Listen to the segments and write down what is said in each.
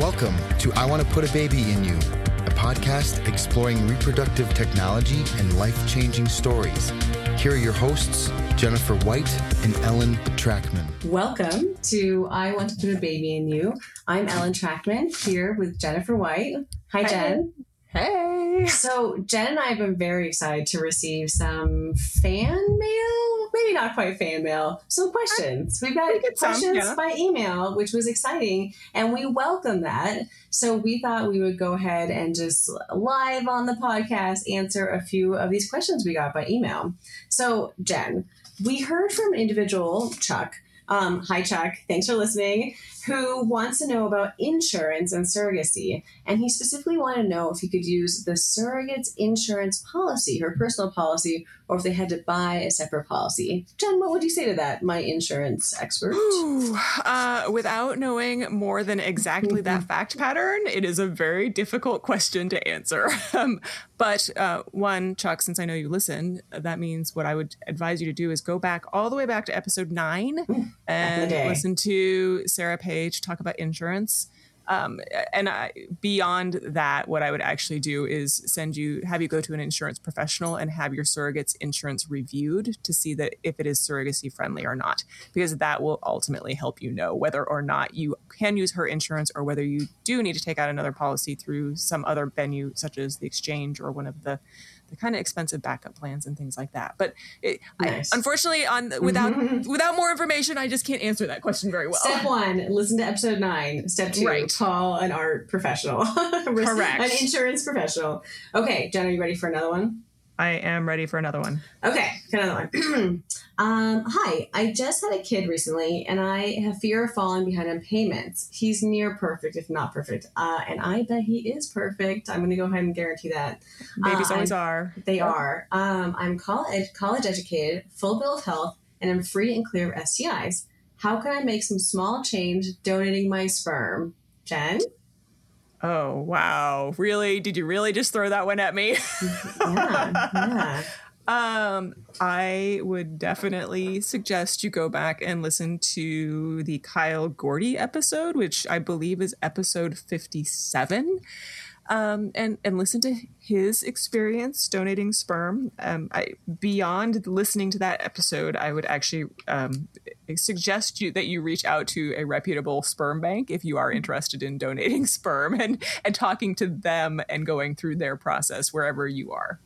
Welcome to I Want to Put a Baby in You, a podcast exploring reproductive technology and life changing stories. Here are your hosts, Jennifer White and Ellen Trachman. Welcome to I Want to Put a Baby in You. I'm Ellen Trachman here with Jennifer White. Hi, Jen. Hey. So, Jen and I have been very excited to receive some fan mail. Maybe not quite fan mail, some questions. We've got some, questions yeah. by email, which was exciting, and we welcome that. So, we thought we would go ahead and just live on the podcast answer a few of these questions we got by email. So, Jen, we heard from an individual, Chuck. Um, hi, Chuck. Thanks for listening. Who wants to know about insurance and surrogacy? And he specifically wanted to know if he could use the surrogate's insurance policy, her personal policy, or if they had to buy a separate policy. Jen, what would you say to that, my insurance expert? Ooh, uh, without knowing more than exactly Mm-hmm. that fact pattern, it is a very difficult question to answer. um, but uh, one, Chuck, since I know you listen, that means what I would advise you to do is go back all the way back to episode nine and listen to Sarah Page talk about insurance. Um, and I, beyond that, what I would actually do is send you, have you go to an insurance professional and have your surrogate's insurance reviewed to see that if it is surrogacy friendly or not, because that will ultimately help you know whether or not you can use her insurance or whether you do need to take out another policy through some other venue, such as the exchange or one of the the kind of expensive backup plans and things like that. But it, Nice. I, unfortunately, on without mm-hmm. without more information, I just can't answer that question very well. Step one, listen to episode nine. Step two, Right. call an art professional. Correct. An insurance professional. Okay, Jen, are you ready for another one? I am ready for another one. Okay, another one. um, hi, I just had a kid recently, and I have fear of falling behind on payments. He's near perfect, if not perfect, uh, and I bet he is perfect. I'm going to go ahead and guarantee that Babies Uh, always I'm- are. they are. Um, I'm college college educated, full bill of health, and I'm free and clear of STIs. How can I make some small change donating my sperm? Jen? Oh wow! Really? Did you really just throw that one at me? Yeah, yeah. Um, I would definitely suggest you go back and listen to the Kyle Gordy episode, which I believe is episode 57. Um, and, and listen to his experience donating sperm. Um, I, beyond listening to that episode, I would actually um, suggest you that you reach out to a reputable sperm bank if you are interested in donating sperm and, and talking to them and going through their process wherever you are.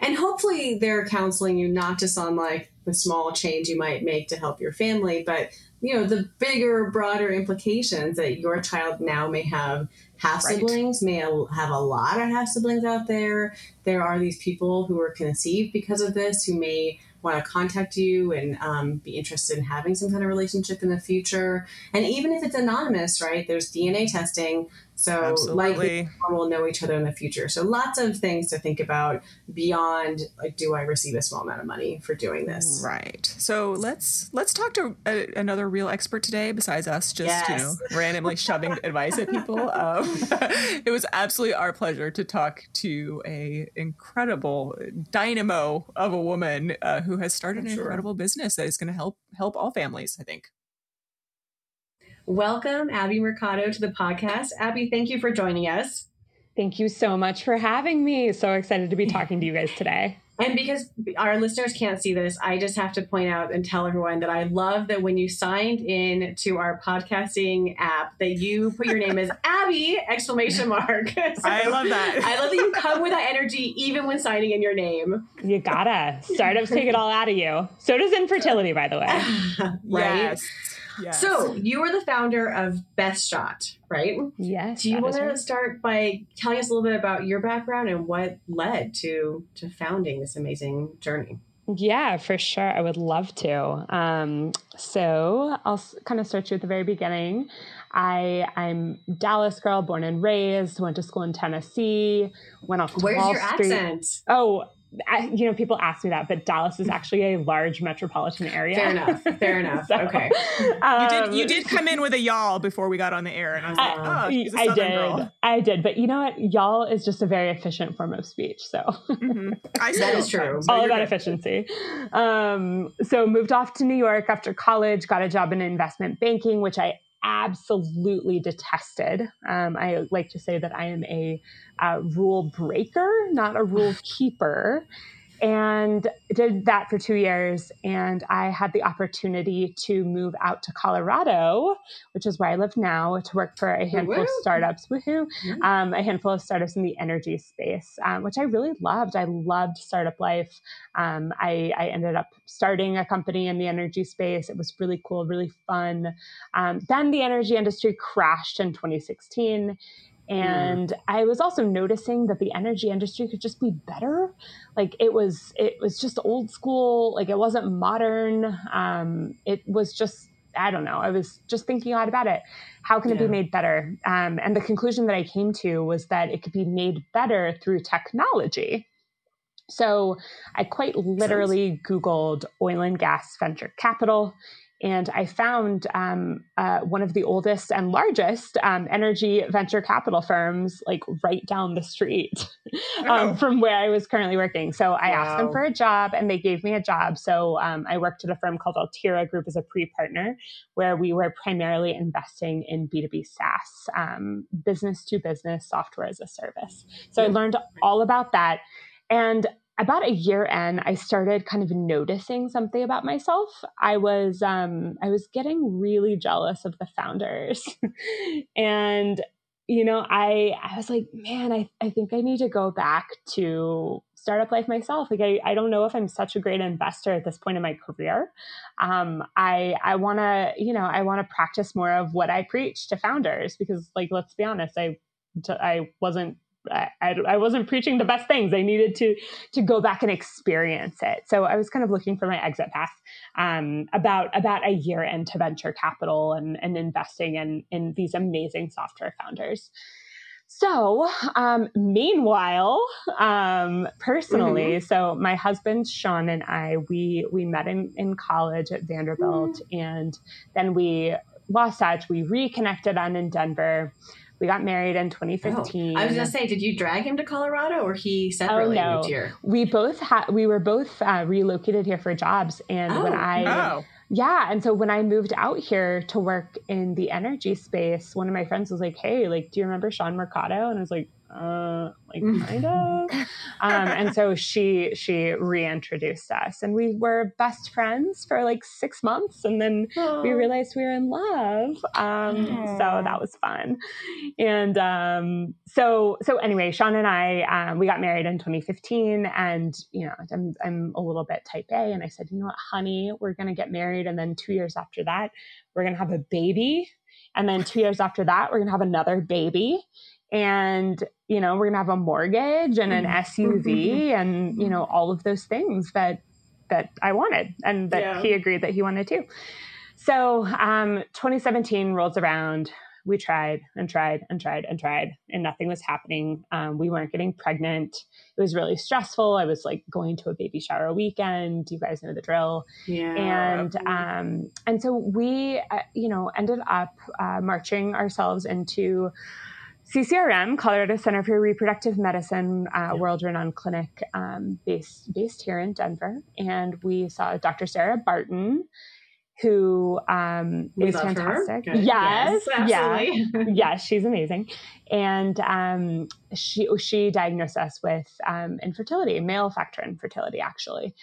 And hopefully they're counseling you not just on like the small change you might make to help your family, but you know, the bigger, broader implications that your child now may have half Right. siblings, may have a lot of half siblings out there. There are these people who are conceived because of this who may want to contact you and um, be interested in having some kind of relationship in the future. And even if it's anonymous, right, there's DNA testing. So likely we'll know each other in the future. So lots of things to think about beyond like, do I receive a small amount of money for doing this? Right. So let's let's talk to a, another real expert today, besides us just you know randomly shoving advice at people. Um, it was absolutely our pleasure to talk to a incredible dynamo of a woman uh, who has started an Sure. incredible business that is going to help help all families. I think. Welcome, Abby Mercado, to the podcast. Abby, thank you for joining us. Thank you so much for having me. So excited to be talking to you guys today. And because our listeners can't see this, I just have to point out and tell everyone that I love that when you signed in to our podcasting app, that you put your name as Abby exclamation mark. So I love that. I love that you come with that energy even when signing in your name. You gotta. Startups take it all out of you. So does infertility, by the way. right? Yes. Yes. So you are the founder of Best Shot, right? Yes. Do you want is to right. start by telling us a little bit about your background and what led to to founding this amazing journey? Yeah, for sure. I would love to. Um, so I'll kind of start you at the very beginning. I I'm Dallas girl, born and raised. Went to school in Tennessee. Went off to Where's Wall your Street. accent? Oh, I, you know, people ask me that, but Dallas is actually a large metropolitan area. Fair enough. Fair enough. So, Okay. you did um, you did come in with a y'all before we got on the air, and I was like, I- oh, she's a I Southern did. girl. I did. But you know what? Y'all is just a very efficient form of speech. So Mhm. I say That it is all the time, true. so all you're about good. efficiency. Um, so moved off to New York after college, got a job in investment banking, which I absolutely detested. Um, I like to say that I am a uh, rule breaker, not a rule keeper and did that for two years. And I had the opportunity to move out to Colorado, which is where I live now, to work for a handful Woo-hoo. of startups. Woohoo! Mm-hmm. Um, a handful of startups in the energy space, um, which I really loved. I loved startup life. Um, I, I, ended up starting a company in the energy space. It was really cool, really fun. Um, then the energy industry crashed in 2016 and i was also noticing that the energy industry could just be better. Like it was it was just old school. Like it wasn't modern. Um, it was just i don't know. I was just thinking a lot about it. How can yeah. it be made better? Um, and the conclusion that i came to was that it could be made better through technology. So I quite literally Googled oil and gas venture capital and I found um, uh, one of the oldest and largest um, energy venture capital firms, like right down the street um, oh. from where I was currently working. So I wow. asked them for a job, and they gave me a job. So um, I worked at a firm called Altira Group as a pre-partner, where we were primarily investing in B two B SaaS, um, business to business software as a service. So I learned all about that. And about a year in, I started kind of noticing something about myself. I was um, I was getting really jealous of the founders, and you know, I I was like, man, I I think I need to go back to startup life myself. Like I, I don't know if I'm such a great investor at this point in my career. Um, I I want to you know I want to practice more of what I preach to founders because like let's be honest, I I wasn't I, I, wasn't preaching the best things. I needed to to go back and experience it. So I was kind of looking for my exit path um, about about a year into venture capital and, and investing in in these amazing software founders. So, um, meanwhile, um, personally, mm-hmm. so my husband Sean and I, we we met in, in college at Vanderbilt, mm-hmm. and then we lost touch. We reconnected on in Denver. We got married in 2015. Oh, I was gonna say, did you drag him to Colorado, or he separately oh, no. moved here? We both had. We were both uh, relocated here for jobs, and oh. when I. Oh. Yeah, and so when I moved out here to work in the energy space, one of my friends was like, "Hey, like, do you remember Sean Mercado?" And I was like, uh, like kind of. um, and so she she reintroduced us, and we were best friends for like six months, and then Aww. we realized we were in love. Um, so that was fun, and um, so so anyway, Sean and I um, we got married in 2015, and you know I'm I'm a little bit type A, and I said, you know what, honey, we're gonna get married, and then two years after that, we're gonna have a baby. And then two years after that, we're going to have another baby and you know we're going to have a mortgage and an mm-hmm. SUV and you know all of those things that that I wanted and that yeah. he agreed that he wanted too. So um, 2017 rolls around. We tried and tried and tried and tried, and nothing was happening. Um, we weren't getting pregnant. It was really stressful. I was like going to a baby shower weekend. You guys know the drill. Yeah. And um, and so we, uh, you know, ended up uh, marching ourselves into CCRM, Colorado Center for Reproductive Medicine, uh, yeah. world-renowned clinic um, based based here in Denver, and we saw Dr. Sarah Barton, who um, is fantastic. Yes, yes, yeah, yes, she's amazing, and um, she she diagnosed us with um, infertility, male factor infertility, actually.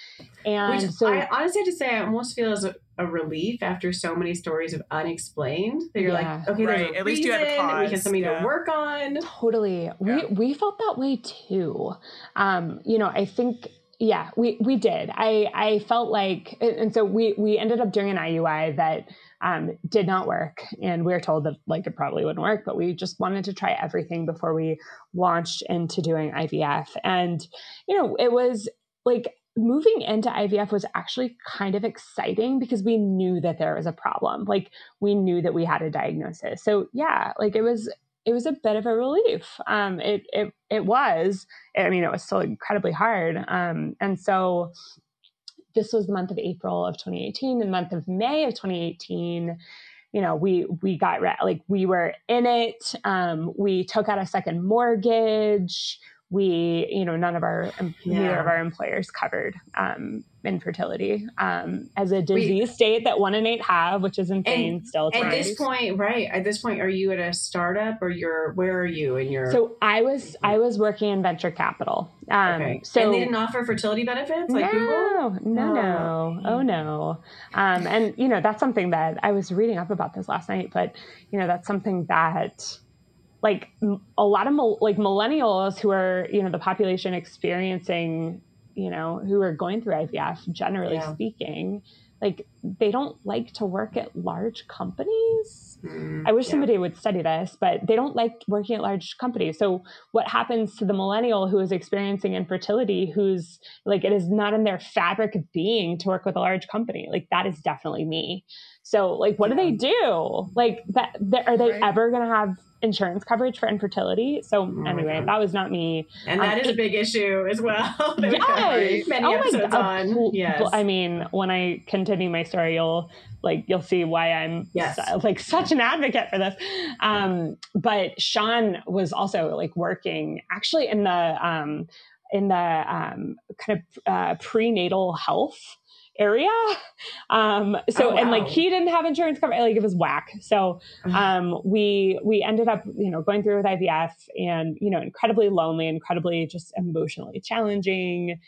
And Which so, I honestly have to say, I almost feel as a, a relief after so many stories of unexplained. That you're yeah. like, okay, right. at least you have a cause. We have something yeah. to work on. Totally, yeah. we we felt that way too. Um, you know, I think yeah, we we did. I I felt like, and so we we ended up doing an IUI that um, did not work, and we were told that like it probably wouldn't work, but we just wanted to try everything before we launched into doing IVF, and you know it was like moving into IVF was actually kind of exciting because we knew that there was a problem. Like we knew that we had a diagnosis. So yeah, like it was it was a bit of a relief. Um, it it it was. I mean, it was still incredibly hard. Um, and so this was the month of April of 2018. The month of May of 2018, you know, we we got like we were in it. Um, we took out a second mortgage. We, you know, none of our, yeah. neither of our employers covered um, infertility um, as a disease state that one in eight have, which is insane and, still. At this point, right? At this point, are you at a startup or you're where are you in your? So I was I was working in venture capital. Um, okay. So and they didn't offer fertility benefits like no, Google. No, no, oh no. Um, and you know that's something that I was reading up about this last night, but you know that's something that like a lot of like millennials who are you know the population experiencing you know who are going through IVF generally yeah. speaking like they don't like to work at large companies mm, i wish yeah. somebody would study this but they don't like working at large companies so what happens to the millennial who is experiencing infertility who's like it is not in their fabric of being to work with a large company like that is definitely me so like what yeah. do they do like that are they right. ever going to have insurance coverage for infertility. So oh anyway, that was not me. And that um, is it, a big issue as well. yes. Many oh episodes on. Yes. I mean, when I continue my story, you'll like you'll see why I'm yes. like such an advocate for this. Um, but Sean was also like working actually in the um, in the um, kind of uh, prenatal health area. Um, so, oh, wow. and like he didn't have insurance cover, like it was whack. So, uh-huh. um, we, we ended up, you know, going through with IVF and, you know, incredibly lonely, incredibly just emotionally challenging.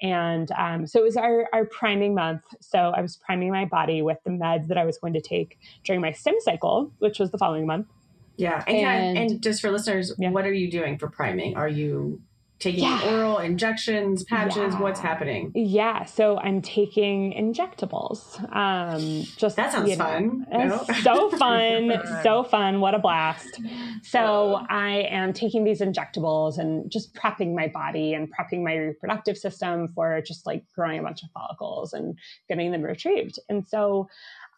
And um, so it was our, our priming month. So I was priming my body with the meds that I was going to take during my stim cycle, which was the following month. Yeah. And, and, and just for listeners, yeah. what are you doing for priming? Are you taking yeah. oral injections, patches? Yeah. What's happening? Yeah, so I'm taking injectables. Um, just that sounds fun. No? So fun, so fun. What a blast! So I am taking these injectables and just prepping my body and prepping my reproductive system for just like growing a bunch of follicles and getting them retrieved. And so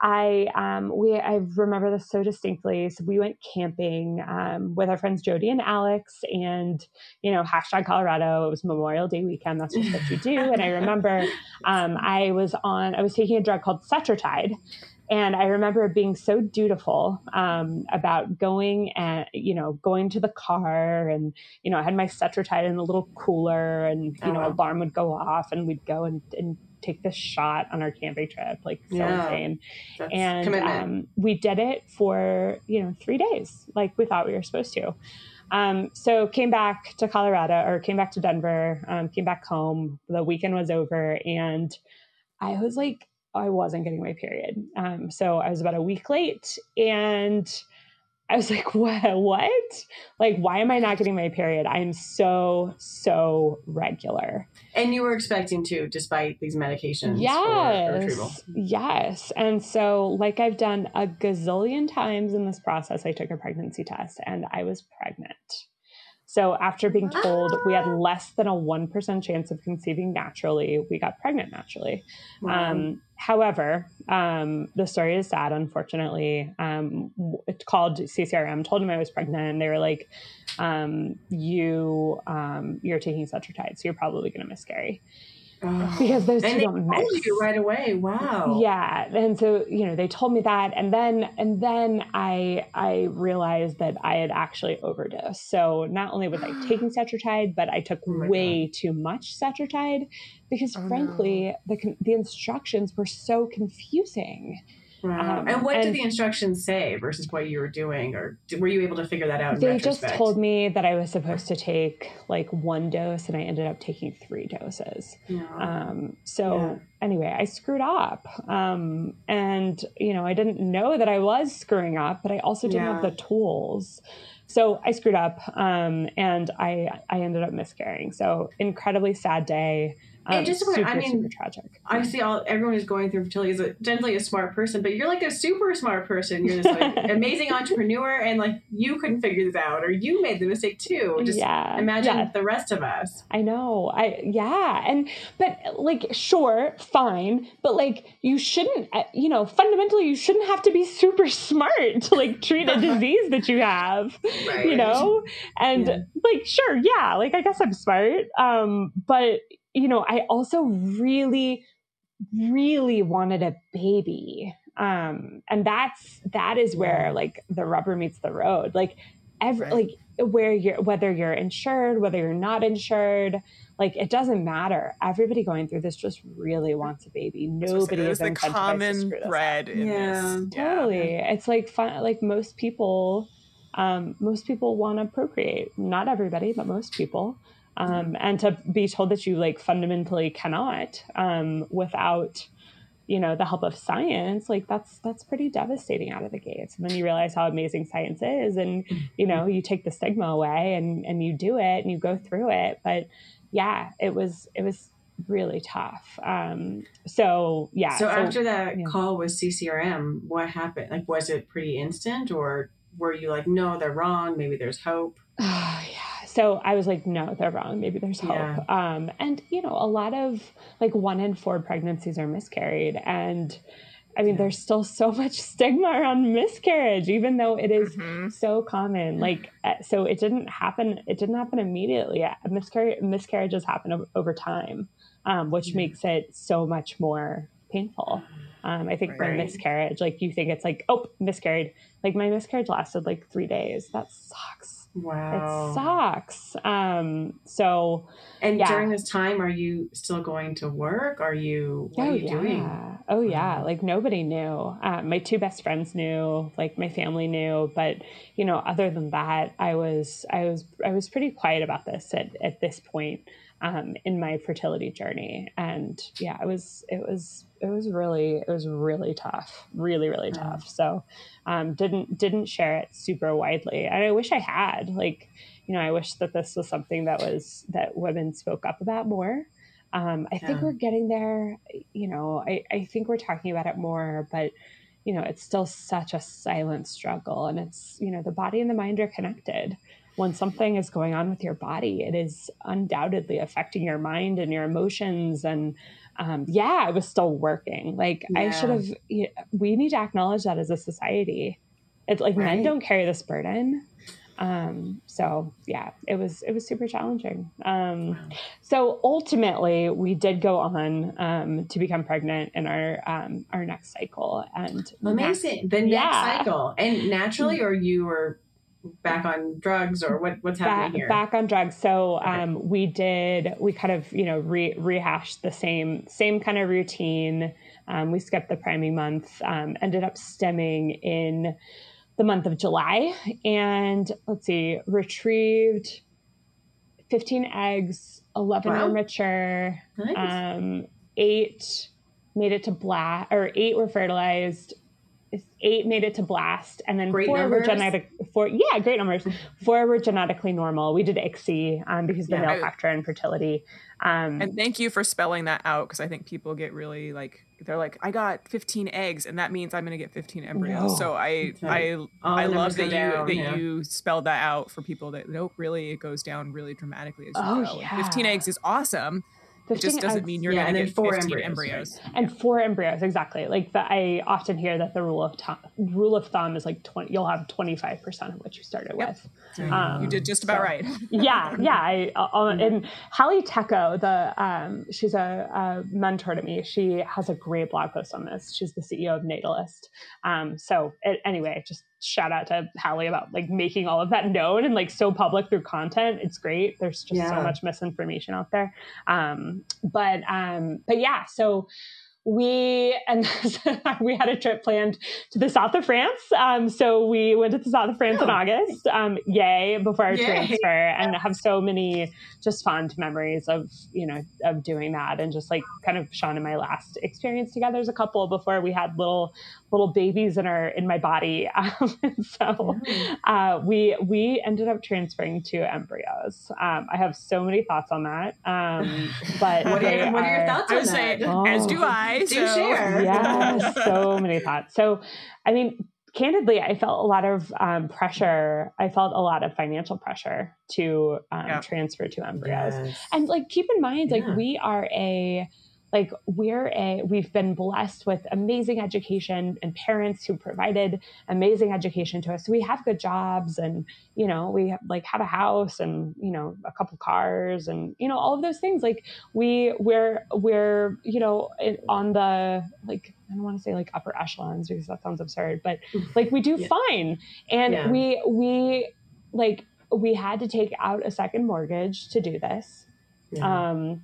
I um, we I remember this so distinctly. So we went camping um, with our friends Jody and Alex, and you know hashtag Colorado. It was Memorial Day weekend. That's just what you do. and I remember um, I was on. I was taking a drug called Cetrotide, and I remember being so dutiful um, about going and you know going to the car, and you know I had my Cetrotide in a little cooler, and you know alarm would go off, and we'd go and, and take this shot on our camping trip. Like so yeah, insane. And um, we did it for, you know, three days, like we thought we were supposed to. Um, so came back to Colorado or came back to Denver, um, came back home. The weekend was over and I was like, I wasn't getting my period. Um, so I was about a week late and I was like, what? What? Like, why am I not getting my period? I am so, so regular. And you were expecting to, despite these medications. Yes. yes. And so, like I've done a gazillion times in this process, I took a pregnancy test and I was pregnant. So after being told we had less than a 1% chance of conceiving naturally, we got pregnant naturally. Wow. Um, however, um, the story is sad, unfortunately. Um, it's called CCRM, told him I was pregnant, and they were like, um, you, um, you're taking Cetrotide, so you're probably going to miscarry. Oh. Because those and two don't mix. you right away. Wow. Yeah, and so you know they told me that, and then and then I I realized that I had actually overdosed. So not only was I taking Cetrotide, but I took oh way God. too much Cetrotide because oh, frankly no. the the instructions were so confusing. Um, and what and did the instructions say versus what you were doing, or were you able to figure that out? they just told me that I was supposed to take like one dose, and I ended up taking three doses. Yeah. Um, so yeah. anyway, I screwed up, um, and you know I didn't know that I was screwing up, but I also didn't yeah. have the tools. So I screwed up, um, and I I ended up miscarrying. So incredibly sad day. Um, and just super, I mean, super tragic. Obviously, all everyone who's going through fertility is a, generally a smart person, but you're like a super smart person. You're this like amazing entrepreneur, and like you couldn't figure this out, or you made the mistake too. Just yeah, imagine yeah. the rest of us. I know. I yeah, and but like sure, fine, but like you shouldn't. Uh, you know, fundamentally, you shouldn't have to be super smart to like treat a disease that you have. Right. You know, and yeah. like sure, yeah, like I guess I'm smart, um, but you know, I also really, really wanted a baby. Um, and that's that is where like the rubber meets the road. Like every right. like where you're whether you're insured whether you're not insured like it doesn't matter everybody going through this just really wants a baby nobody is the common thread yeah this. totally yeah. it's like fun like most people um, most people want to procreate not everybody but most people um, and to be told that you like fundamentally cannot um, without you know the help of science like that's that's pretty devastating out of the gates. And then you realize how amazing science is and you know you take the stigma away and and you do it and you go through it. But yeah it was it was really tough. Um so yeah so, so after that yeah. call with ccrm what happened? Like was it pretty instant or were you like no they're wrong. Maybe there's hope? Oh yeah so I was like, no, they're wrong. Maybe there's hope. Yeah. Um, and you know, a lot of like one in four pregnancies are miscarried, and I mean, yeah. there's still so much stigma around miscarriage, even though it is mm-hmm. so common. Like, uh, so it didn't happen. It didn't happen immediately. Miscarriage miscarriages happen over, over time, um, which yeah. makes it so much more painful. Um, I think right. for miscarriage, like you think it's like, oh, miscarried. Like my miscarriage lasted like three days. That sucks. Wow. It sucks. Um, so And yeah. during this time, are you still going to work? Are you what oh, are you yeah. doing? Oh yeah. Like nobody knew. Uh, my two best friends knew, like my family knew, but you know, other than that, I was I was I was pretty quiet about this at, at this point um, in my fertility journey. And yeah, it was it was it was really it was really tough, really really mm. tough. So um, didn't didn't share it super widely, and I wish I had. Like you know, I wish that this was something that was that women spoke up about more. Um, I yeah. think we're getting there. You know, I, I think we're talking about it more, but you know, it's still such a silent struggle, and it's you know, the body and the mind are connected when something is going on with your body, it is undoubtedly affecting your mind and your emotions. And um, yeah, I was still working. Like yeah. I should have. We need to acknowledge that as a society. It's like right. men don't carry this burden. Um, so yeah, it was it was super challenging. Um, so ultimately, we did go on um, to become pregnant in our um, our next cycle, and amazing. the next yeah. cycle, and naturally, or you were back on drugs or what, what's happening back, here? Back on drugs. So um, okay. we did we kind of you know re- rehashed the same same kind of routine. Um, we skipped the priming month. Um, ended up stimming in the month of July, and let's see, retrieved fifteen eggs, eleven wow. were mature, nice. Um, eight made it to black or eight were fertilized eight made it to blast, and then great four numbers. were genetic. Four, yeah, great numbers. Four were genetically normal. We did ICSI um, because the yeah, male factor and fertility. Um, and thank you for spelling that out because I think people get really like they're like, I got 15 eggs, and that means I'm going to get 15 embryos. No. So I okay. I I love that you down, that yeah. you spelled that out for people that nope, really it goes down really dramatically as you oh, go. Yeah. 15 eggs is awesome it just doesn't mean you're yeah, going to get four embryos, embryos. Right? And four embryos, exactly. Like the, I often hear that the rule of th- rule of thumb is like 20, you'll have 25% of what you started yep. with. Um, you did just about so, right. yeah, yeah. I, uh, uh, and Halle Tecco, the um, she's a, a, mentor to me. She has a great blog post on this. She's the CEO of Natalist. Um, so it, anyway, just shout out to Halle about like making all of that known and like so public through content. It's great. There's just yeah. so much misinformation out there. Um, but um, but yeah, so we and we had a trip planned to the south of France. Um, so we went to the south of France oh. in August. Um, yay! Before our yay. transfer, and have so many just fond memories of you know of doing that, and just like kind of Sean and my last experience together as a couple before we had little little babies in our in my body. Um, so uh, we we ended up transferring two embryos. Um, I have so many thoughts on that. Um, but what, are, what are, your thoughts on that? oh. As do I. Do so. share. Yeah, so many thoughts. So I mean, candidly, I felt a lot of um, pressure. I felt a lot of financial pressure to um, yeah. transfer two embryos. Yes. And like, keep in mind, like, we are a like we're a we've been blessed with amazing education and parents who provided amazing education to us so we have good jobs and you know we have, like have a house and you know a couple cars and you know all of those things like we we're we're you know on the like I don't want to say like upper echelons because that sounds absurd but like we do yeah. fine and yeah. we we like we had to take out a second mortgage to do this. Yeah. Um,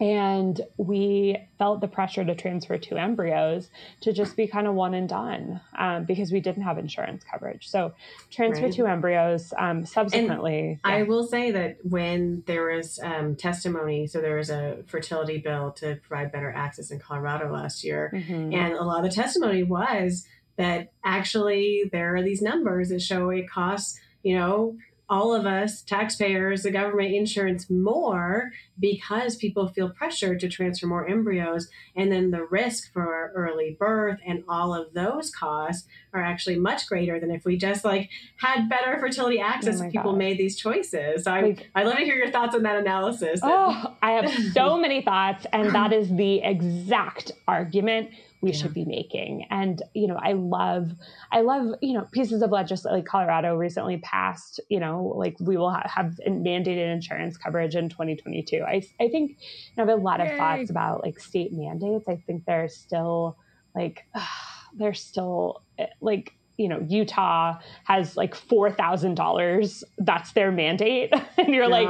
and we felt the pressure to transfer two embryos to just be kind of one and done um, because we didn't have insurance coverage. So transfer right. two embryos. Um, subsequently, yeah. I will say that when there was um, testimony, so there was a fertility bill to provide better access in Colorado last year, mm-hmm. and a lot of the testimony was that actually there are these numbers that show it costs you know all of us taxpayers, the government insurance more because people feel pressured to transfer more embryos. And then the risk for early birth and all of those costs are actually much greater than if we just like had better fertility access oh people God. made these choices. So I, I'd love to hear your thoughts on that analysis. Oh, I have so many thoughts. And that is the exact argument we yeah. should be making. And, you know, I love, I love, you know, pieces of legislation, like Colorado recently passed, you know, like we will ha- have mandated insurance coverage in 2022. I, I think you know, I have a lot Yay. of thoughts about like state mandates. I think they're still like, uh, there's still eh, like, you know utah has like $4000 that's their mandate and you're like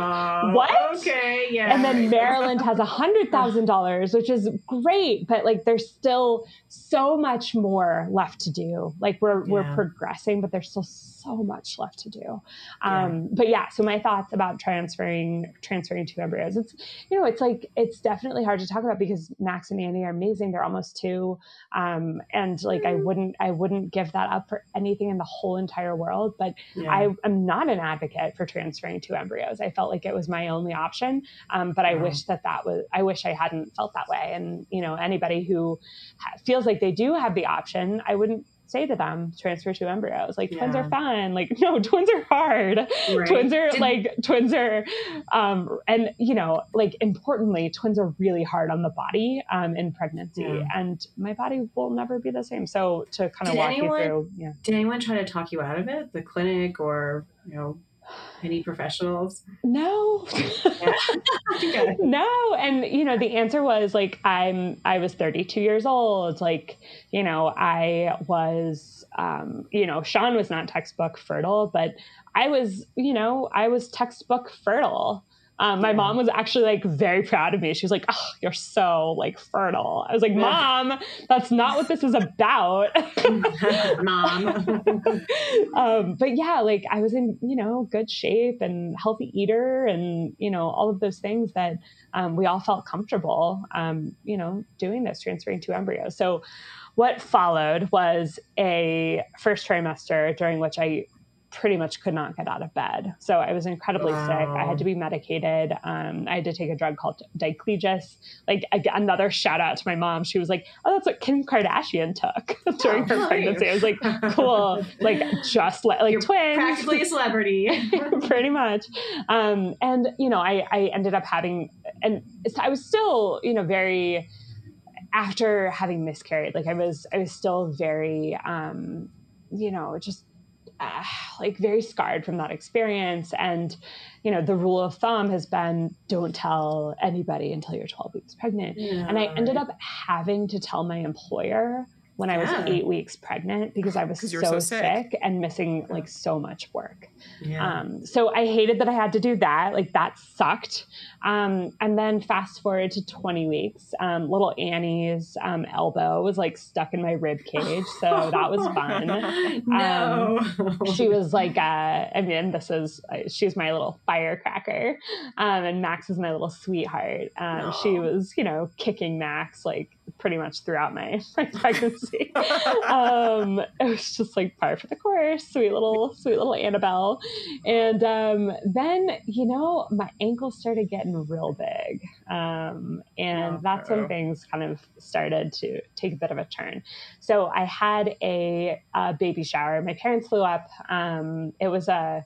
what okay yeah and then maryland has $100000 which is great but like there's still so much more left to do like we're yeah. we're progressing but there's still so much left to do um, yeah. but yeah so my thoughts about transferring transferring two embryos it's you know it's like it's definitely hard to talk about because max and annie are amazing they're almost two um, and like mm. i wouldn't i wouldn't give that up for anything in the whole entire world. But yeah. I am not an advocate for transferring two embryos. I felt like it was my only option. Um, but I wish that that was, I wish I hadn't felt that way. And, you know, anybody who ha- feels like they do have the option, I wouldn't say to them transfer two embryos. Like yeah. twins are fun. Like no twins are hard. Right. twins are Did... like twins are um and you know like importantly twins are really hard on the body um in pregnancy. Yeah. and my body will never be the same. So to kind of walk anyone, you through yeah. did anyone try to talk you out of it? The clinic or you know any professionals? No. no. And you know, the answer was like I'm I was 32 years old. Like, you know, I was um, you know, Sean was not textbook fertile, but I was, you know, I was textbook fertile. Um, my mom was actually like very proud of me. She was like, "Oh, you're so like fertile." I was like, "Mom, that's not what this is about." Mom. um, but yeah, like I was in you know good shape and healthy eater, and you know all of those things that um, we all felt comfortable, um, you know, doing this, transferring two embryos. So what followed was a first trimester during which I pretty much could not get out of bed. So I was incredibly wow. sick. I had to be medicated. Um, I had to take a drug called diclegis. Like another shout out to my mom. She was like, "Oh, that's what Kim Kardashian took during her pregnancy." I was like, "Cool." Like just like You're twins, practically a celebrity. pretty much. Um, and you know, I I ended up having, and I was still you know very after having miscarried. Like I was I was still very um, you know just uh, like very scarred from that experience and you know the rule of thumb has been don't tell anybody until you're 12 weeks pregnant yeah, and i ended up having to tell my employer when I was eight weeks pregnant because I was so, so sick. sick. and missing like so much work. Yeah. Um, so I hated that I had to do that. Like that sucked. Um, and then fast forward to 20 weeks, um, little Annie's um, elbow was like stuck in my rib cage. So that was fun. no. Um, she was like, uh, I mean, this is, uh, she's my little firecracker. Um, and Max is my little sweetheart. She was, you know, kicking Max like pretty much throughout my, my pregnancy. um, it was just like par for the course, sweet little, sweet little Annabelle. And um, then, you know, my ankle started getting real big. Um, and that's when things kind of started to take a bit of a turn. So I had a, a baby shower. My parents flew up. Um, it was a,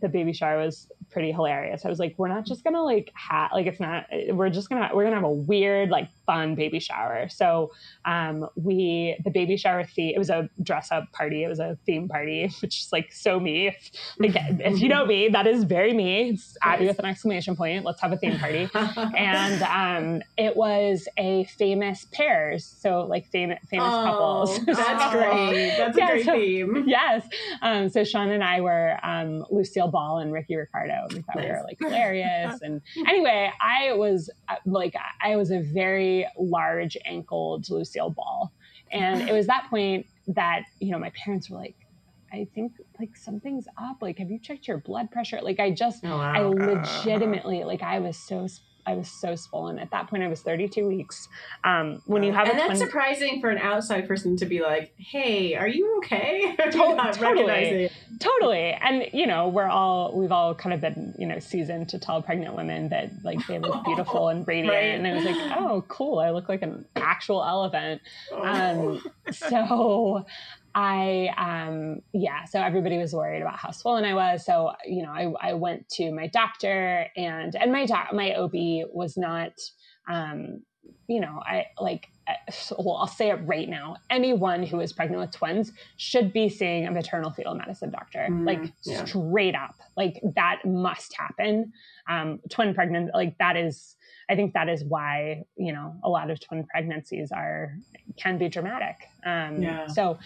the baby shower was pretty hilarious. I was like, we're not just gonna like have like it's not we're just gonna we're gonna have a weird like fun baby shower. So um, we the baby shower theme it was a dress up party. It was a theme party, which is like so me. If, like if you know me, that is very me. It's Abby with an exclamation point. Let's have a theme party. and um, it was a famous pairs, so like famous famous oh, couples. That's great. That's yeah, a great so, theme. Yes. Um, so Sean and I were um, Lucille Ball and Ricky Ricardo. We thought nice. we were like hilarious. and anyway, I was uh, like I was a very large ankled Lucille Ball. And it was that point that, you know, my parents were like, I think like something's up. Like, have you checked your blood pressure? Like, I just, oh, wow. I legitimately, like, I was so I was so swollen. At that point, I was 32 weeks. Um, when you have and that's 20- surprising for an outside person to be like, "Hey, are you okay?" To- totally, totally. And you know, we're all we've all kind of been you know seasoned to tell pregnant women that like they look beautiful and radiant. Right. And I was like, "Oh, cool! I look like an actual elephant." Um, so I, um, yeah, so everybody was worried about how swollen I was. So, you know, I, I went to my doctor and, and my doc, my OB was not, um, you know, I like, uh, well, I'll say it right now. Anyone who is pregnant with twins should be seeing a maternal fetal medicine doctor, mm, like yeah. straight up. Like that must happen. Um, twin pregnant, like that is I think that is why you know a lot of twin pregnancies are can be dramatic. Um, yeah. So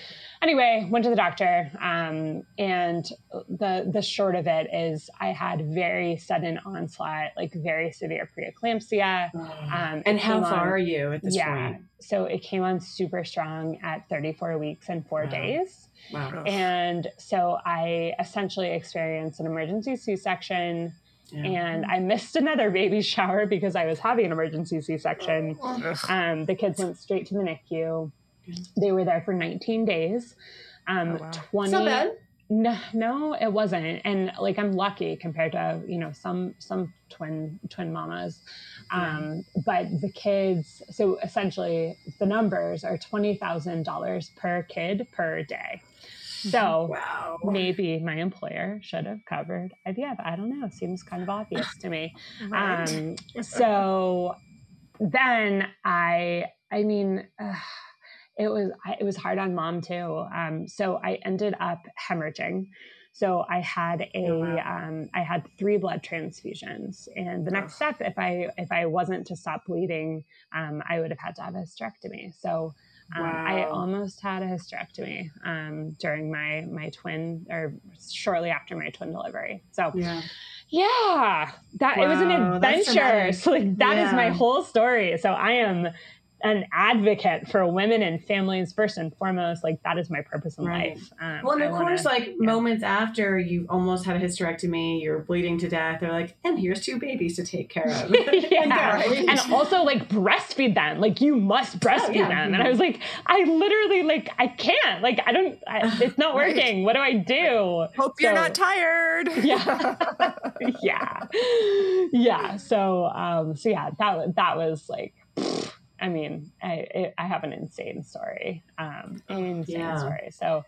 anyway, went to the doctor, um, and the the short of it is I had very sudden onslaught, like very severe preeclampsia. Um, and how far on, are you at this yeah, point? So it came on super strong at 34 weeks and four wow. days. Wow. And so I essentially experienced an emergency C section yeah. And I missed another baby shower because I was having an emergency C section. Um, the kids went straight to the NICU. They were there for 19 days. Um, oh, wow. 20. So bad. No, no, it wasn't. And like I'm lucky compared to you know some some twin twin mamas. Um, but the kids, so essentially the numbers are twenty thousand dollars per kid per day. So wow. maybe my employer should have covered IVF. I don't know. Seems kind of obvious to me. Right. Um, so then I, I mean, uh, it was it was hard on mom too. Um, so I ended up hemorrhaging. So I had a oh, wow. um, I had three blood transfusions, and the next step, if I if I wasn't to stop bleeding, um, I would have had to have a hysterectomy. So um, wow. I almost had a hysterectomy um, during my my twin or shortly after my twin delivery. So yeah, yeah that wow, it was an adventure. So like that yeah. is my whole story. So I am an advocate for women and families first and foremost. Like that is my purpose in right. life. Um, well, and of wanna, course, like yeah. moments after you almost had a hysterectomy, you're bleeding to death. They're like, and here's two babies to take care of. yeah, and also like breastfeed them. Like you must breastfeed oh, yeah. them. And I was like, I literally like I can't. Like I don't. I, it's not right. working. What do I do? Hope so, you're not tired. Yeah, yeah, yeah. So, um, so yeah, that that was like. I mean, I, I have an insane story, um, an insane yeah. story. So,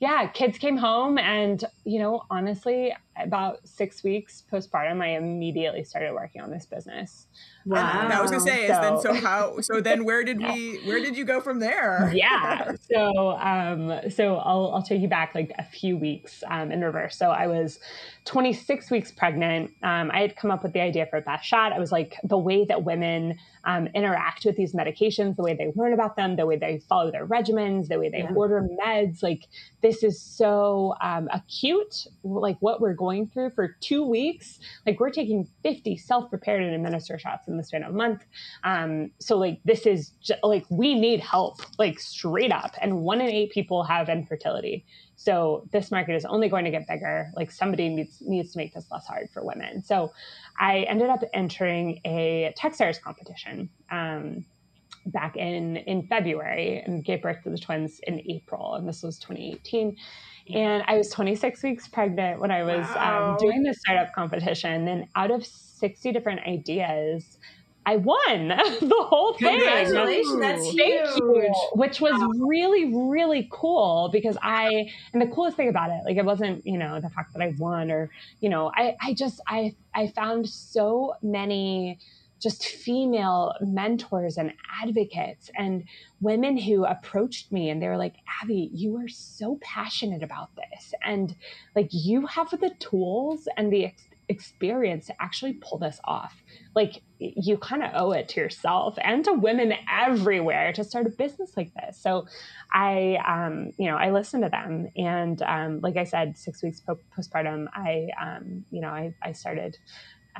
yeah, kids came home, and you know, honestly, about six weeks postpartum, I immediately started working on this business. Wow. And I was gonna say so, is then so how so then where did we where did you go from there? Yeah. So um so I'll I'll take you back like a few weeks um in reverse. So I was 26 weeks pregnant. Um I had come up with the idea for best shot. I was like the way that women um, interact with these medications, the way they learn about them, the way they follow their regimens, the way they yeah. order meds, like this is so um acute, like what we're going through for two weeks. Like we're taking 50 self-prepared and administered shots in the span of a month. Um, so like this is just, like we need help, like straight up. And one in eight people have infertility. So this market is only going to get bigger. Like somebody needs needs to make this less hard for women. So I ended up entering a Techstars competition. Um, back in in February and gave birth to the twins in April, and this was 2018. And I was 26 weeks pregnant when I was um, wow. um, doing the startup competition. And out of 60 different ideas, I won the whole thing. Congratulations, that's Thank huge. you. Which was really, really cool because I, and the coolest thing about it, like it wasn't, you know, the fact that I won or, you know, I, I just, I, I found so many just female mentors and advocates and women who approached me and they were like, Abby, you are so passionate about this. And like you have the tools and the ex- experience to actually pull this off. Like you kind of owe it to yourself and to women everywhere to start a business like this. So I, um, you know, I listened to them and, um, like I said, six weeks po- postpartum, I, um, you know, I, I started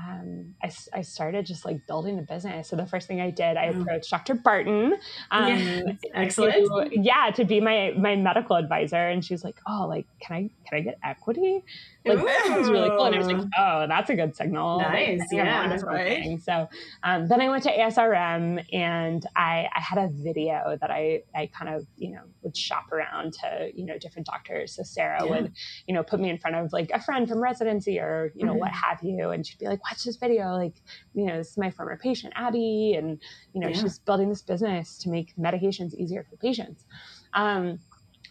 um, I, I, started just like building a business. So the first thing I did, I approached Dr. Barton. Um, yes, excellent. To, yeah, to be my my medical advisor, and she's like, "Oh, like, can I can I get equity?" Like Ooh. that was really cool. And I was like, "Oh, that's a good signal." Nice, like, yeah, right. So um, then I went to ASRM, and I I had a video that I I kind of you know would shop around to you know different doctors. So Sarah yeah. would you know put me in front of like a friend from residency or you know mm-hmm. what have you, and she'd be like, "Watch this video." Like you know, this is my former patient Abby, and you know yeah. she's building this business to make medications easier for patients. Um,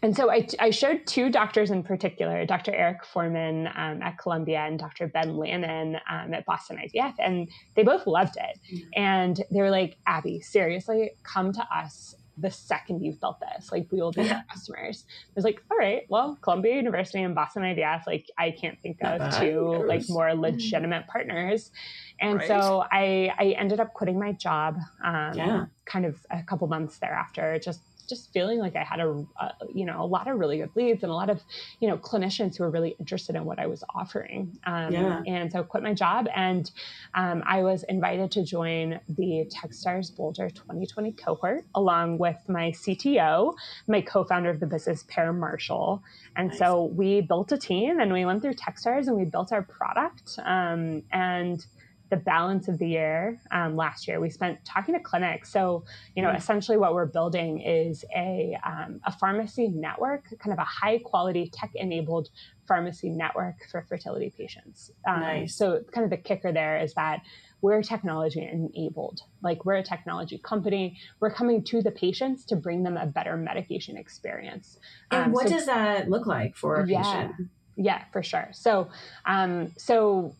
and so I, I, showed two doctors in particular, Dr. Eric Forman um, at Columbia and Dr. Ben Lannon um, at Boston IVF, and they both loved it. Mm-hmm. And they were like, Abby, seriously, come to us the second you felt this. Like, we will be your customers. I was like, all right, well, Columbia University and Boston IVF, like, I can't think of two like more mm-hmm. legitimate partners. And right. so I, I ended up quitting my job um, yeah. kind of a couple months thereafter, just just feeling like I had a, a, you know a lot of really good leads and a lot of you know clinicians who were really interested in what I was offering. Um, yeah. And so I quit my job and um, I was invited to join the TechStars Boulder 2020 cohort along with my CTO, my co-founder of the business, Per Marshall. And nice. so we built a team and we went through TechStars and we built our product um, and the balance of the year um, last year we spent talking to clinics. So you know mm-hmm. essentially what we're building is a, um, a pharmacy network kind of a high quality tech enabled pharmacy network for fertility patients. Um, nice. so kind of the kicker there is that we're technology enabled. Like we're a technology company. We're coming to the patients to bring them a better medication experience. And um, what so, does that look like for a yeah, patient yeah for sure. So um so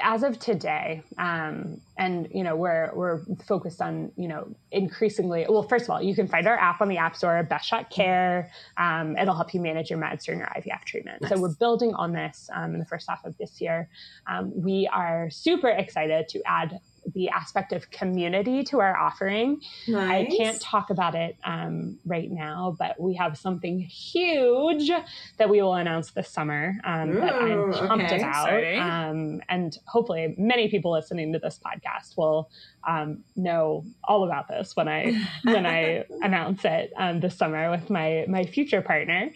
as of today, um, and you know we're we're focused on you know increasingly. Well, first of all, you can find our app on the App Store, Best Shot Care. Um, it'll help you manage your meds during your IVF treatment. Nice. So we're building on this um, in the first half of this year. Um, we are super excited to add the aspect of community to our offering. Nice. I can't talk about it um, right now, but we have something huge that we will announce this summer um, Ooh, that I'm pumped okay. about. Um, and hopefully, many people listening to this podcast will um, know all about this when I when I announce it um, this summer with my my future partner.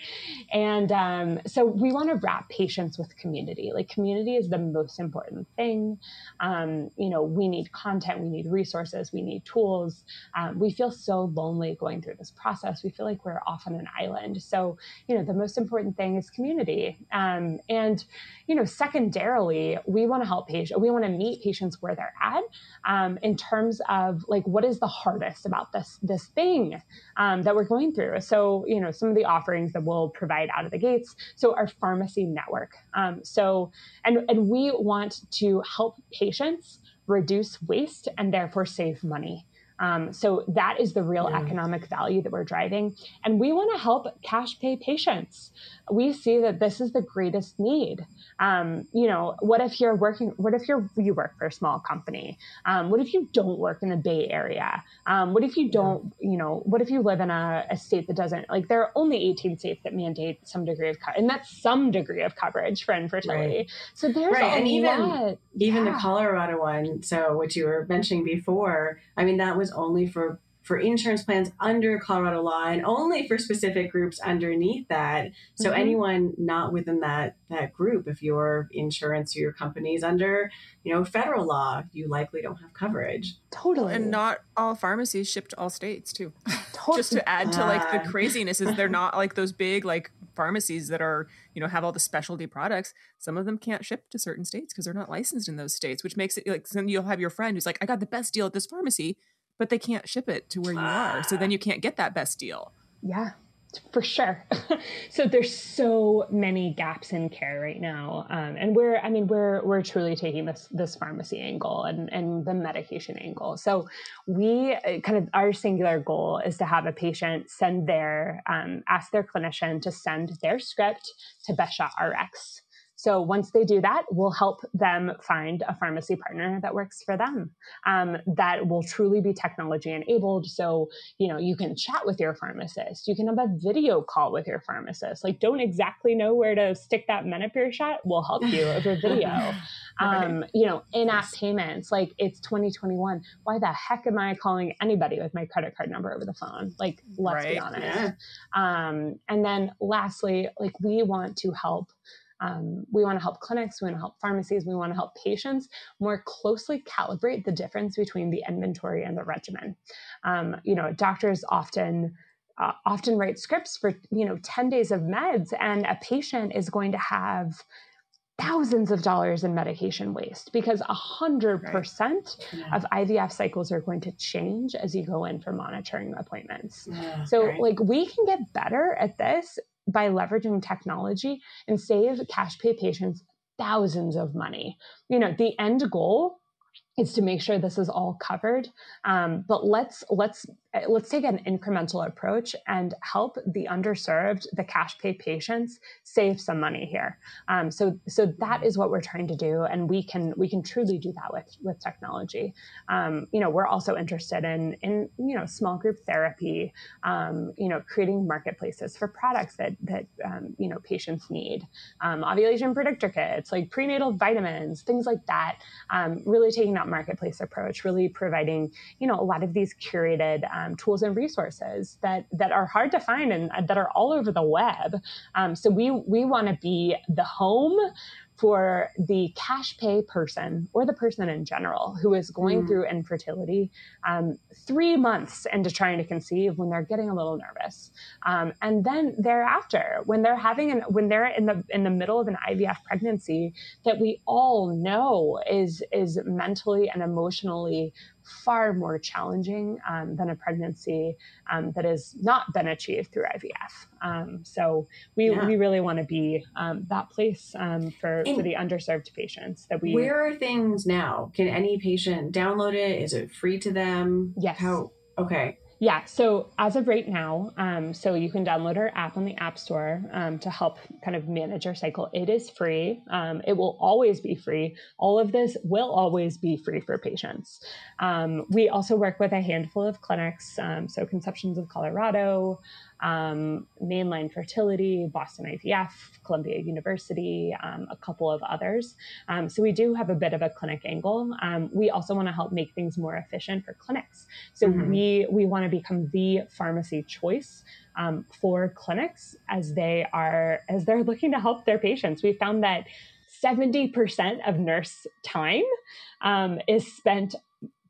And um, so we want to wrap patients with community. Like community is the most important thing. Um, you know, we need content, we need resources, we need tools. Um, we feel so lonely going through this process. We feel like we're off on an island. So you know, the most important thing is community. Um, and you know, secondarily, we want to help patients. We want to meet patients where they're at. Um, in terms of like what is the hardest about this this thing um, that we're going through. So you know some of the offerings that we'll provide out of the gates. So our pharmacy network. Um, so and and we want to help patients reduce waste and therefore save money. Um, so that is the real yeah. economic value that we're driving. And we want to help cash pay patients. We see that this is the greatest need. Um, you know, what if you're working, what if you're, you work for a small company? Um, what if you don't work in the Bay Area? Um, what if you don't, yeah. you know, what if you live in a, a, state that doesn't, like there are only 18 states that mandate some degree of, co- and that's some degree of coverage for infertility. Right. So there's right. and even, lot. even yeah. the Colorado one, so what you were mentioning before, I mean, that was only for for insurance plans under Colorado law and only for specific groups underneath that. So mm-hmm. anyone not within that that group, if your insurance or your company is under, you know, federal law, you likely don't have coverage. Totally. And not all pharmacies ship to all states too. Totally. Just to add to like the craziness is they're not like those big like pharmacies that are you know have all the specialty products some of them can't ship to certain states because they're not licensed in those states which makes it like then you'll have your friend who's like i got the best deal at this pharmacy but they can't ship it to where you are so then you can't get that best deal yeah for sure. so there's so many gaps in care right now, um, and we're I mean we're we're truly taking this this pharmacy angle and and the medication angle. So we uh, kind of our singular goal is to have a patient send their um, ask their clinician to send their script to Best Shot RX. So once they do that, we'll help them find a pharmacy partner that works for them um, that will truly be technology enabled. So, you know, you can chat with your pharmacist, you can have a video call with your pharmacist. Like, don't exactly know where to stick that Menopur shot, we'll help you over video. um, you know, in app payments, like it's 2021. Why the heck am I calling anybody with my credit card number over the phone? Like, let's right. be honest. Yeah. Um, and then lastly, like, we want to help um, we want to help clinics, we want to help pharmacies, we want to help patients more closely calibrate the difference between the inventory and the regimen. Um, you know, doctors often uh, often write scripts for you know 10 days of meds and a patient is going to have thousands of dollars in medication waste because 100% right. yeah. of IVF cycles are going to change as you go in for monitoring appointments. Yeah, so, right. like, we can get better at this by leveraging technology and save cash pay patients thousands of money. You know, the end goal is to make sure this is all covered. Um, but let's let's let's take an incremental approach and help the underserved, the cash pay patients, save some money here. Um, so so that is what we're trying to do, and we can we can truly do that with with technology. Um, you know, we're also interested in in you know small group therapy. Um, you know, creating marketplaces for products that that um, you know patients need. Um, ovulation predictor kits, like prenatal vitamins, things like that. really taking that marketplace approach, really providing, you know, a lot of these curated um, tools and resources that that are hard to find and that are all over the web. Um, so we we want to be the home for the cash pay person or the person in general who is going mm. through infertility um, three months into trying to conceive when they're getting a little nervous um, and then thereafter when they're having an when they're in the in the middle of an ivf pregnancy that we all know is is mentally and emotionally far more challenging um, than a pregnancy um, that has not been achieved through IVF. Um, so we, yeah. we really want to be um, that place um, for, for the underserved patients that we. Where are things now? Can any patient download it? Is it free to them? Yes. How? Okay. Yeah, so as of right now, um, so you can download our app on the App Store um, to help kind of manage your cycle. It is free. Um, it will always be free. All of this will always be free for patients. Um, we also work with a handful of clinics, um, so Conceptions of Colorado, um, Main Line Fertility, Boston IVF, Columbia University, um, a couple of others. Um, so we do have a bit of a clinic angle. Um, we also want to help make things more efficient for clinics. So mm-hmm. we we want to become the pharmacy choice um, for clinics as they are as they're looking to help their patients. We found that. 70% of nurse time um, is spent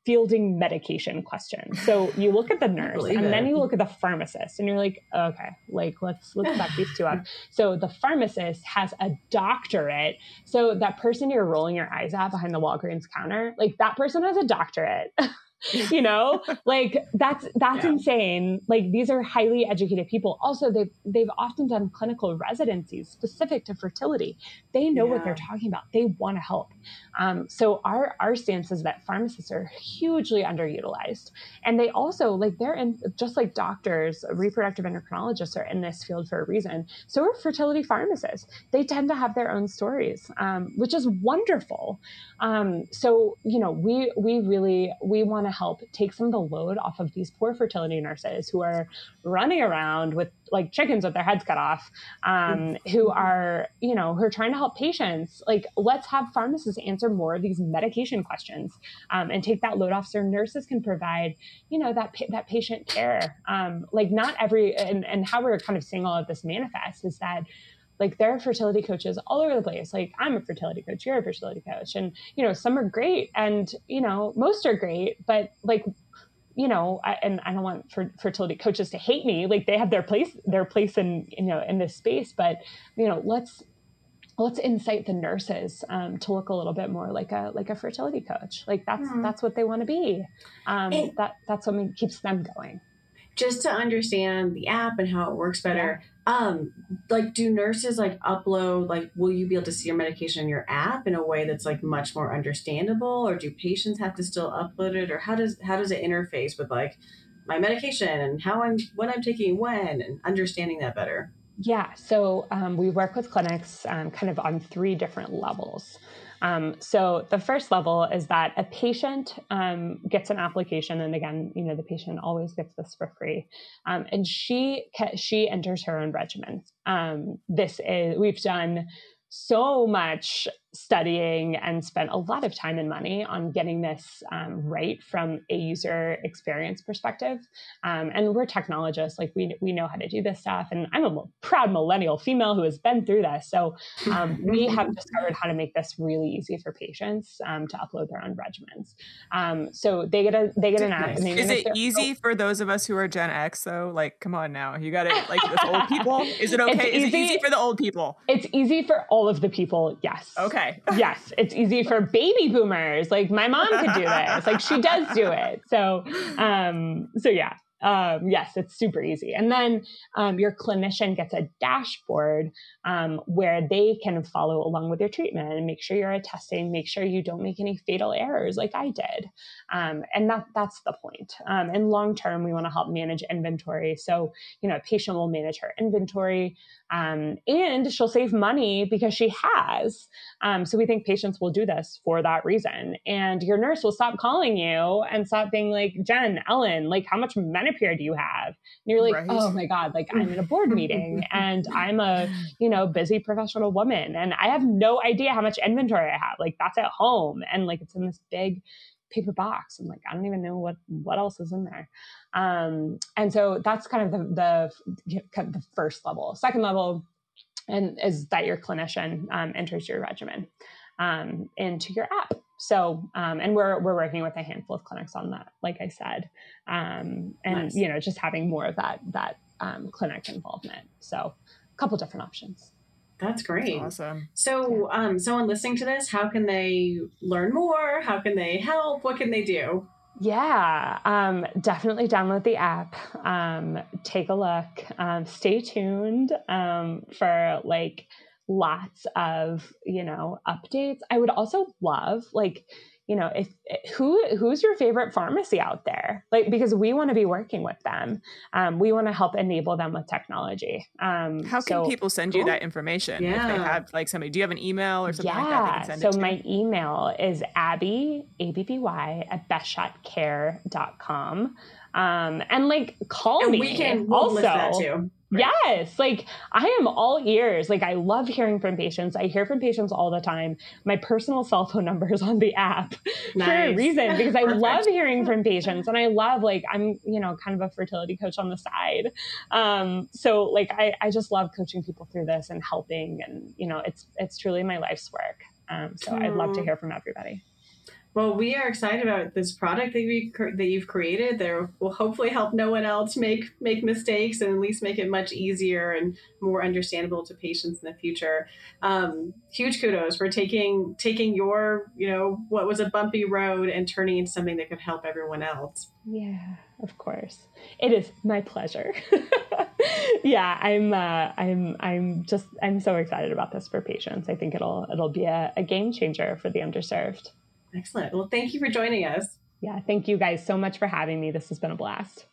fielding medication questions. So you look at the nurse and it. then you look at the pharmacist and you're like, okay, like let's let's back these two up. So the pharmacist has a doctorate. So that person you're rolling your eyes at behind the Walgreens counter, like that person has a doctorate. you know? Like that's that's yeah. insane. Like these are highly educated people. Also they've they've often done clinical residencies specific to fertility. They know yeah. what they're talking about. They want to help. Um, so our our stance is that pharmacists are hugely underutilized. And they also like they're in just like doctors reproductive endocrinologists are in this field for a reason so are fertility pharmacists. They tend to have their own stories um, which is wonderful. Um, so you know we we really we want to help take some of the load off of these poor fertility nurses who are running around with like chickens with their heads cut off, um, who are, you know, who are trying to help patients. Like, let's have pharmacists answer more of these medication questions um, and take that load off so nurses can provide, you know, that, that patient care. Um, like, not every, and, and how we're kind of seeing all of this manifest is that like there are fertility coaches all over the place like i'm a fertility coach you're a fertility coach and you know some are great and you know most are great but like you know, I, and I don't want fertility coaches to hate me. Like they have their place, their place in you know in this space. But you know, let's let's incite the nurses um, to look a little bit more like a like a fertility coach. Like that's mm-hmm. that's what they want to be. Um, and that that's what keeps them going. Just to understand the app and how it works better. Yeah. Um, like, do nurses like upload? Like, will you be able to see your medication in your app in a way that's like much more understandable, or do patients have to still upload it, or how does how does it interface with like my medication and how I'm what I'm taking when and understanding that better? Yeah, so um, we work with clinics um, kind of on three different levels. Um, so the first level is that a patient um, gets an application, and again, you know, the patient always gets this for free, um, and she she enters her own regimen. Um, this is we've done so much studying and spent a lot of time and money on getting this um, right from a user experience perspective. Um, and we're technologists, like we, we know how to do this stuff. And I'm a proud millennial female who has been through this. So um, we have discovered how to make this really easy for patients um, to upload their own regimens. Um, so they get a they get an app. Is it easy for those of us who are Gen X though? Like, come on now, you got it. Like the old people, is it okay? Is it easy for the old people? It's easy for all of the people. Yes. Okay. yes, it's easy for baby boomers. Like my mom could do this. Like she does do it. So, um, so yeah, um, yes, it's super easy. And then um, your clinician gets a dashboard um, where they can follow along with your treatment and make sure you're attesting, make sure you don't make any fatal errors like I did. Um, and that that's the point. Um, and long term, we want to help manage inventory. So, you know, a patient will manage her inventory. Um, and she'll save money because she has. Um, so we think patients will do this for that reason. And your nurse will stop calling you and stop being like, Jen, Ellen, like, how much Menopur do you have? And you're like, right. oh my God, like I'm in a board meeting and I'm a, you know, busy professional woman and I have no idea how much inventory I have. Like that's at home and like it's in this big paper box. I'm like, I don't even know what what else is in there. Um, and so that's kind of the the, kind of the first level. Second level, and is that your clinician um, enters your regimen um, into your app. So, um, and we're we're working with a handful of clinics on that, like I said, um, and nice. you know, just having more of that that um, clinic involvement. So, a couple different options. That's great. That's awesome. So, um, someone listening to this, how can they learn more? How can they help? What can they do? Yeah, um, definitely download the app. Um, take a look. Um, stay tuned um, for like lots of you know updates. I would also love like you know if who who's your favorite pharmacy out there? Like because we want to be working with them. Um, we want to help enable them with technology. Um, how can so, people send you that information yeah. if they have like somebody do you have an email or something yeah. like that so my email is abby abby at bestshotcare.com um, and like call and me we can we'll also Right. Yes. Like I am all ears. Like I love hearing from patients. I hear from patients all the time. My personal cell phone number is on the app nice. for a reason because I love hearing from patients and I love like I'm, you know, kind of a fertility coach on the side. Um, so like I, I just love coaching people through this and helping and you know, it's it's truly my life's work. Um, so I'd love to hear from everybody. Well, we are excited about this product that we that you've created. That will hopefully help no one else make make mistakes and at least make it much easier and more understandable to patients in the future. Um, huge kudos for taking taking your you know what was a bumpy road and turning into something that could help everyone else. Yeah, of course, it is my pleasure. yeah, I'm uh, I'm I'm just I'm so excited about this for patients. I think it'll it'll be a, a game changer for the underserved. Excellent. Well, thank you for joining us. Yeah, thank you guys so much for having me. This has been a blast.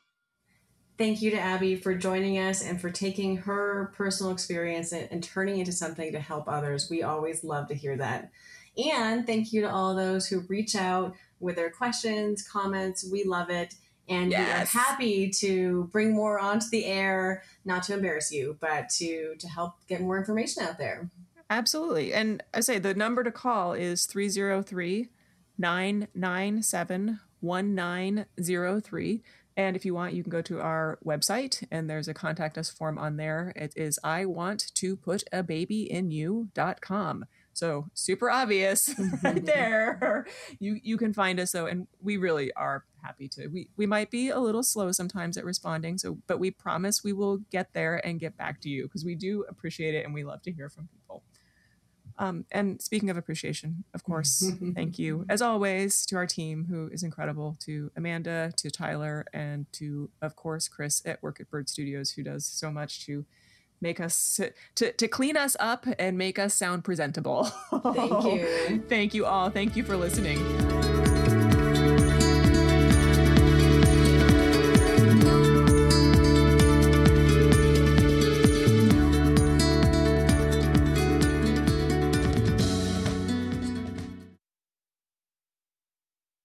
Thank you to Abby for joining us and for taking her personal experience and, and turning into something to help others. We always love to hear that. And thank you to all those who reach out with their questions, comments. We love it. And yes. we are happy to bring more onto the air, not to embarrass you, but to to help get more information out there. Absolutely. And I say the number to call is 303 997 1903. And if you want, you can go to our website and there's a contact us form on there. It is I want to put a baby in you.com. So super obvious right there. You you can find us though, and we really are happy to. We we might be a little slow sometimes at responding, so but we promise we will get there and get back to you because we do appreciate it and we love to hear from people. Um, and speaking of appreciation, of course, thank you as always to our team who is incredible, to Amanda, to Tyler, and to of course Chris at Work at Bird Studios who does so much to make us to, to clean us up and make us sound presentable. Thank you. Thank you all. Thank you for listening.